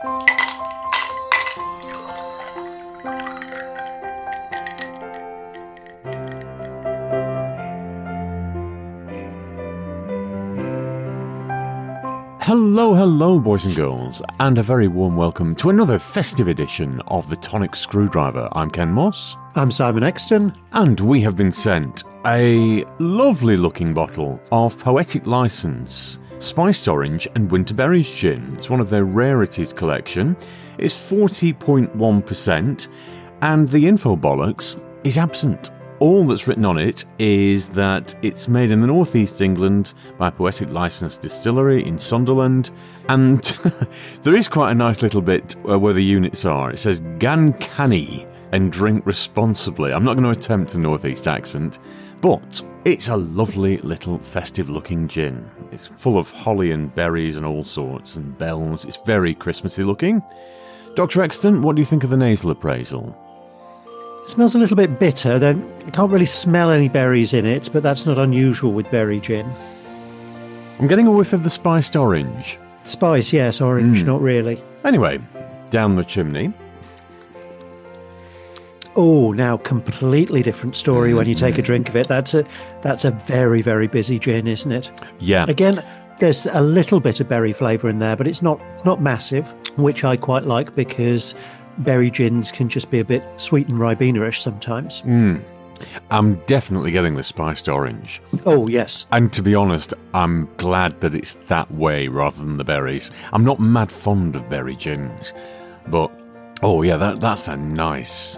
Hello, hello, boys and girls, and a very warm welcome to another festive edition of the Tonic Screwdriver. I'm Ken Moss, I'm Simon Exton. and we have been sent a lovely looking bottle of Poetic License Spiced Orange and Winterberries Gin. It's one of their rarities collection. It's 40.1%, and the info bollocks is absent. All that's written on it is that it's made in the northeast England by Poetic License Distillery in Sunderland, and there is quite a nice little bit uh, where the units are. It says Gan Canny and drink responsibly. I'm not going to attempt a northeast accent, but it's a lovely little festive looking gin. It's full of holly and berries and all sorts and bells. It's very Christmassy looking. Dr. Exton, what do you think of the nasal appraisal? It smells a little bit bitter. I can't really smell any berries in it, but that's not unusual with berry gin. I'm getting a whiff of the spiced orange. Spice, yes. Orange, hmm. not really. Anyway, down the chimney. Oh, now completely different story when you take a mm-hmm. drink of it. That's a that's a very very busy gin, isn't it? Yeah. Again, there's a little bit of berry flavour in there, but it's not it's not massive, which I quite like because berry gins can just be a bit sweet and ribena-ish sometimes. Mm. I'm definitely getting the spiced orange. Oh yes, And to be honest, I'm glad that it's that way rather than the berries. I'm not mad fond of berry gins, but oh yeah, that that's a nice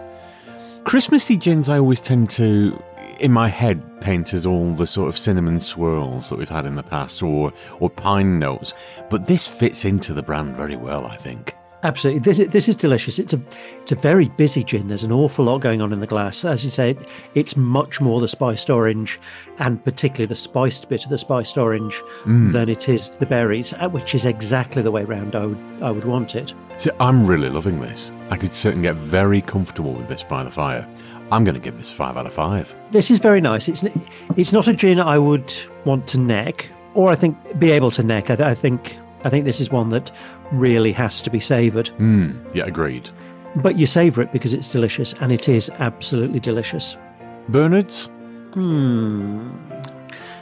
Christmassy gins. I always tend to, in my head, paint as all the sort of cinnamon swirls that we've had in the past, or or pine notes. But this fits into the brand very well, I think. Absolutely, this is, this is delicious. It's a it's a very busy gin. There's an awful lot going on in the glass. As you say, it's much more the spiced orange, and particularly the spiced bit of the spiced orange, than it is the berries, uh, which is exactly the way round I would I would want it. So I'm really loving this. I could sit and get very comfortable with this by the fire. I'm going to give this five out of five. This is very nice. It's it's not a gin I would want to neck, or I think be able to neck. I, I think I think this is one that really has to be savoured. Hmm. Yeah, agreed. But you savour it because it's delicious, and it is absolutely delicious. Bernard's. Hmm.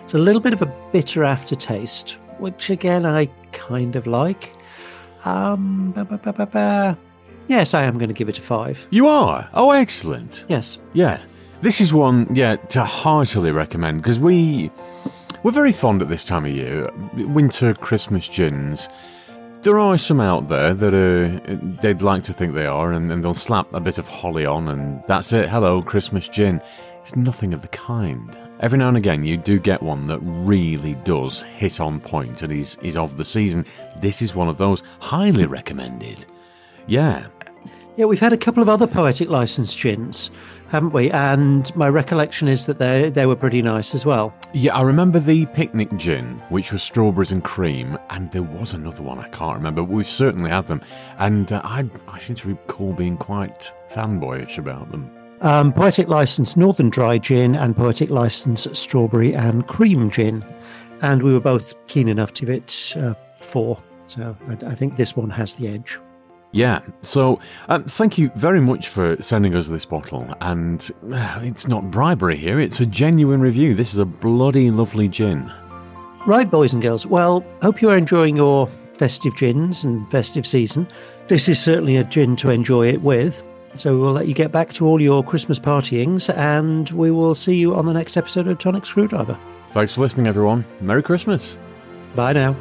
It's a little bit of a bitter aftertaste, which again I kind of like. Um, ba, ba, ba, ba, ba. yes, I am going to give it a five. You are. Oh, excellent. Yes, Yeah. This is one, yeah, to heartily recommend because we we're very fond at this time of year. Winter Christmas gins. There are some out there that are they'd like to think they are, and, and they'll slap a bit of holly on, and that's it. Hello, Christmas gin. It's nothing of the kind. Every now and again, you do get one that really does hit on point, and is is of the season. This is one of those. Highly recommended. Yeah, yeah, we've had a couple of other poetic license gins, haven't we? And my recollection is that they they were pretty nice as well. Yeah, I remember the picnic gin, which was strawberries and cream, and there was another one I can't remember. But we've certainly had them, and uh, I I seem to recall being quite fanboyish about them. Um, poetic license Northern Dry Gin and poetic license Strawberry and Cream Gin, and we were both keen enough to give it uh, four. So I, I think this one has the edge. Yeah, so um, thank you very much for sending us this bottle, and uh, it's not bribery here; it's a genuine review. This is a bloody lovely gin. Right, boys and girls. Well, hope you are enjoying your festive gins and festive season. This is certainly a gin to enjoy it with. So we'll let you get back to all your Christmas partyings, and we will see you on the next episode of Tonic Screwdriver. Thanks for listening, everyone. Merry Christmas. Bye now.